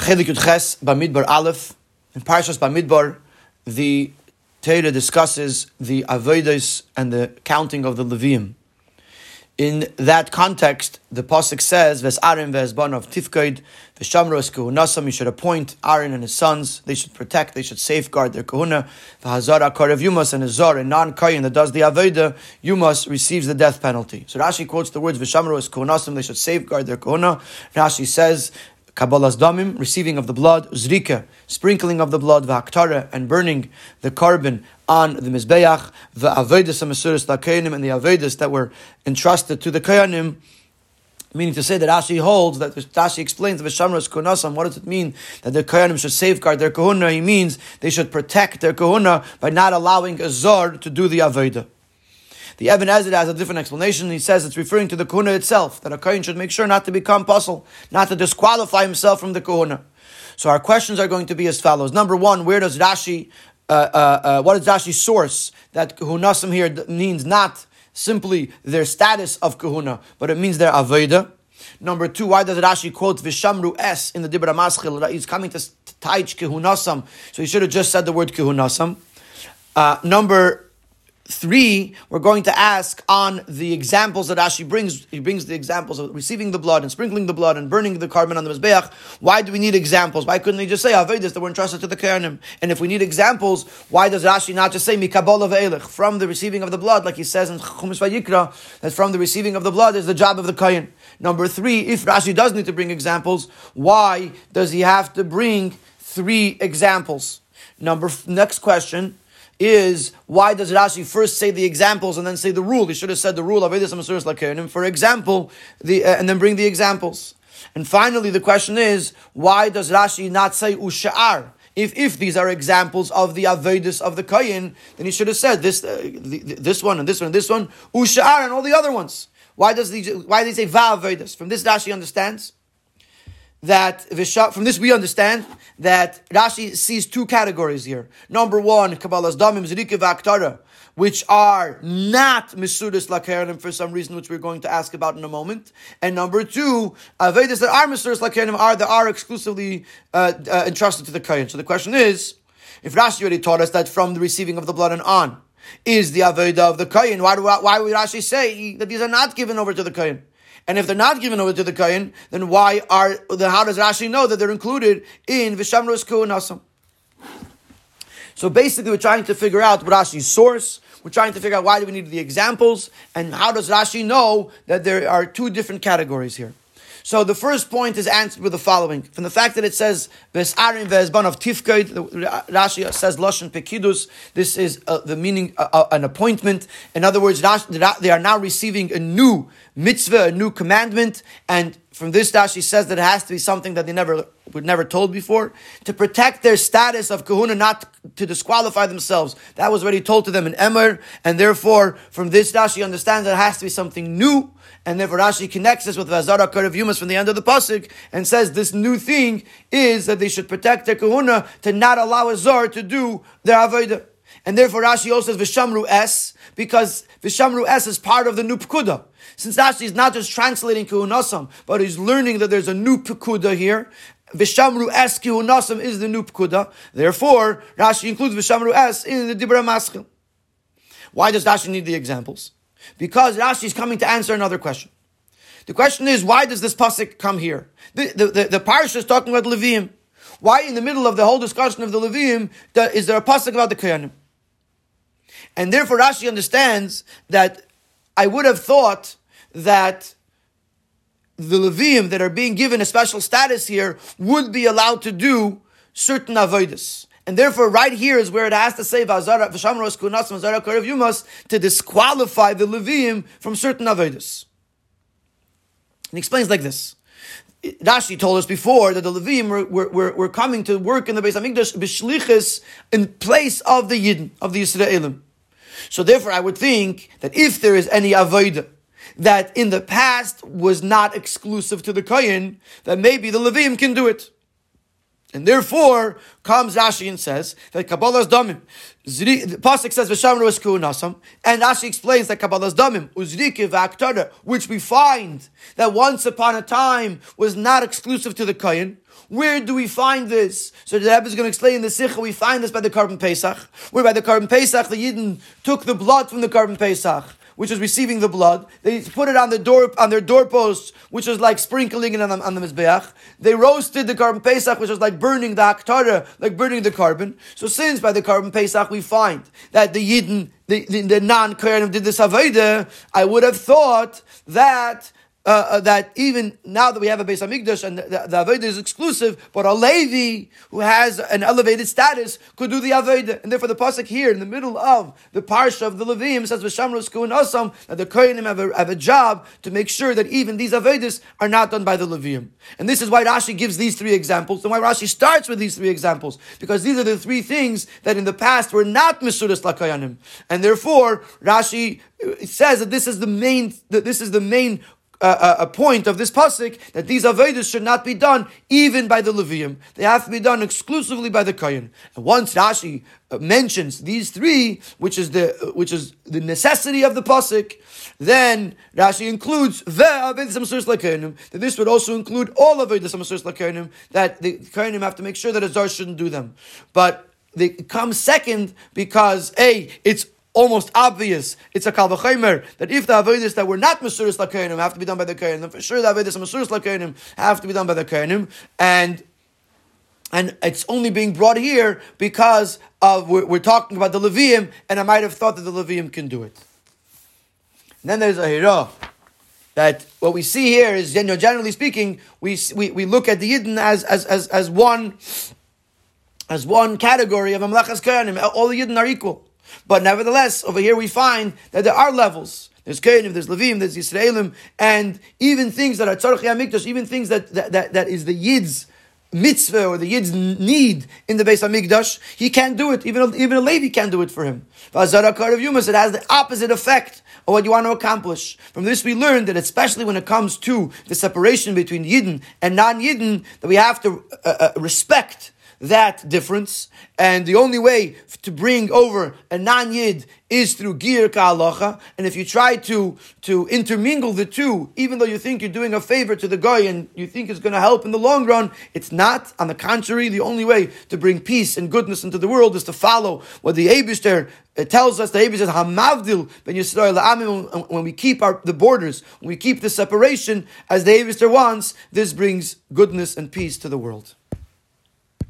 Chelik Yud Ches Bamidbar Aleph. In Parshas Bamidbar, the Torah discusses the avodas and the counting of the Levium. In that context, the pasuk says, "Ves Aaron ves of tifkaid v'shamros kahunasam." You should appoint Aaron and his sons. They should protect. They should safeguard their kahuna. V'hazara karev yumas and a zar, a non-kayin that does the avodah, yumas receives the death penalty. So Rashi quotes the words v'shamros kahunasam. They should safeguard their kahuna. Rashi says Kabbalas damim, receiving of the blood, zrika, sprinkling of the blood, v'haktara, and burning the korban on the mizbeach, the avedis amasuris lakayanim, and the avedis that were entrusted to the kayanim. Meaning to say that Rashi holds that Rashi explains the Vishamras Kunasam. What does it mean that the Kohanim should safeguard their Kohuna? He means they should protect their Kohuna by not allowing a Zor to do the Aveda. The Ibn Ezra has a different explanation. He says it's referring to the kahuna itself, that a kohen should make sure not to become pasul, not to disqualify himself from the kahuna. So our questions are going to be as follows. Number one, where does Rashi, uh, uh, uh, what is Rashi's source that kahunasim here means not simply their status of kahuna, but it means their aveda? Number two, why does Rashi quote Vishamru S in the Dibra Maschil? He's coming to taich kehunasam, so he should have just said the word kehunasam. Uh, number three, we're going to ask on the examples that Rashi brings. He brings the examples of receiving the blood and sprinkling the blood and burning the korban on the Mizbeach. Why do we need examples? Why couldn't he just say Avedis that were entrusted to the Kohanim? And if we need examples, why does Rashi not just say Mikabol of from the receiving of the blood, like he says in Chumash Vayikra, that from the receiving of the blood is the job of the Kohen? Number three, if Rashi does need to bring examples, why does he have to bring three examples? Number next question is why does Rashi first say the examples and then say the rule? He should have said the rule of Edis for example, the, uh, and then bring the examples. And finally, the question is, why does Rashi not say Usha'ar? If, if these are examples of the Avedis of the Kayin, then he should have said this, uh, this one and this one and this one, Usha'ar and all the other ones. Why does he, why does he say Va'avedis? From this Rashi understands that from this we understand that Rashi sees two categories here. Number one, Kabbalas Damim Vaktara, which are not Misudas Lakerim for some reason, which we're going to ask about in a moment. And number two, Avedas that are Misudas Lakerim are that are exclusively uh, uh, entrusted to the Kayan. So the question is, if Rashi already taught us that from the receiving of the blood and on is the Aveda of the Kayan, why, do, why would Rashi say that these are not given over to the Kayan? And if they're not given over to the Kayan, then why are then how does Rashi know that they're included in Vishamros Kuhnasam? So basically, we're trying to figure out what Rashi's source. We're trying to figure out why do we need the examples, and how does Rashi know that there are two different categories here. So the first point is answered with the following: from the fact that it says "Vesarin ve'ezban of tifkaid," Rashi says "lashon pekidus." This is uh, the meaning uh, uh, an appointment. In other words, they are now receiving a new mitzvah, a new commandment, and from this dash, Rashi says that it has to be something that they never were never told before to protect their status of kahuna, not to disqualify themselves. That was already told to them in Emor, and therefore from this dash Rashi understands that it has to be something new and therefore Rashi connects this with Vazara Karev Yumas from the end of the Pasuk and says this new thing is that they should protect their kahuna to not allow a Zar to do their Avodah. And therefore Rashi also says Vishamru S, because Vishamru S is part of the new Pekuda. Since Rashi is not just translating Kahunasam, but he's learning that there's a new Pekuda here, Vishamru S Kahunasam is the new Pekuda. Therefore, Rashi includes Vishamru S in the Dibra Maschil. Why does Rashi need the examples? Because Rashi is coming to answer another question. The question is, why does this pasuk come here? The, the, the, the parsha is talking about Levium. Why in the middle of the whole discussion of the Levium is there a pasuk about the Kohanim? And therefore Rashi understands that I would have thought that the Levium that are being given a special status here would be allowed to do certain avodas. And therefore, right here is where it has to say to disqualify the Levium from certain avodas. He explains like this. Rashi told us before that the Levim were, were, were, coming to work in the Beis Hamikdash b'shlichus in place of the Yidden, of the Yisraelim. So therefore, I would think that if there is any avodah that in the past was not exclusive to the Kohen, then maybe the Levium can do it. And therefore, comes Rashi and says that Kabbalas damim. The pasuk says v'shamru es kuunasam, and Rashi explains that Kabbalas damim uzrike v'aktara, which we find that once upon a time was not exclusive to the kohen. Where do we find this? So the Rebbe is going to explain in the Sikha, we find this by the Korban Pesach, where by the Korban Pesach, the Yidden took the blood from the Korban Pesach which is receiving the blood. They put it on the door on their doorposts, which was like sprinkling it on the, on the mizbeach. They roasted the korban pesach, which was like burning the aktara, like burning the korban. So since by the korban pesach we find that the yidden, the, the, the non did this avodah, I would have thought that uh, uh, that even now that we have a Beis Hamikdash and the, the, the Avodah is exclusive, but a Levi who has an elevated status could do the Avodah. And therefore the Pasuk here in the middle of the Parsha of the Levim says, V'shamros and Asam, that the Kohanim have a, have a job to make sure that even these Avodas are not done by the Levim. And this is why Rashi gives these three examples, and why Rashi starts with these three examples, because these are the three things that in the past were not Misudas Lakayanim. And therefore, Rashi says that this is the main, that this is the main a, a, point of this pasuk that these avodas should not be done even by the Levium. They have to be done exclusively by the Kohen. And once Rashi uh, mentions these three, which is the uh, which is the necessity of the pasuk, then Rashi includes the avodas That this would also include all avodas lakonim. That the Kohenim have to make sure that a zar shouldn't do them, but. They come second because a it's almost obvious. It's a kal vachomer that if the avodas that were not masuris lakonim have to be done by the kohenim, then for sure the avodas masuris lakonim have to be done by the kohenim, and and it's only being brought here because of we're, we're, talking about the Levium, and I might have thought that the Levium can do it. And then there's a hira that what we see here is, you know, generally speaking, we, we, we look at the Yidden as, as, as, as one as one category of Amlachas Kohanim. All the Yidden are equal. But nevertheless, over here we find that there are levels. There's Kohanim, there's Levim, there's Yisraelim, and even things that are Tzarech Hamikdash, even things that, that, that, that is the Yid's mitzvah or the Yid's need in the Beis Hamikdash, he can't do it. Even, even a Levi can't do it for him. Vazarakar of Yumas, it has the opposite effect of what you want to accomplish. From this we learn that especially when it comes to the separation between Yidden and non-Yidden, that we have to uh, uh, respect that difference. And the only way to bring over a non-yid is through gir ka'alacha. And if you try to, to intermingle the two, even though you think you're doing a favor to the guy and you think it's going to help in the long run, it's not. On the contrary, the only way to bring peace and goodness into the world is to follow what the Abishter uh, tells us. The Abishter says, Hamavdil ben Yisrael When we keep our, the borders, when we keep the separation as the Abishter wants, this brings goodness and peace to the world.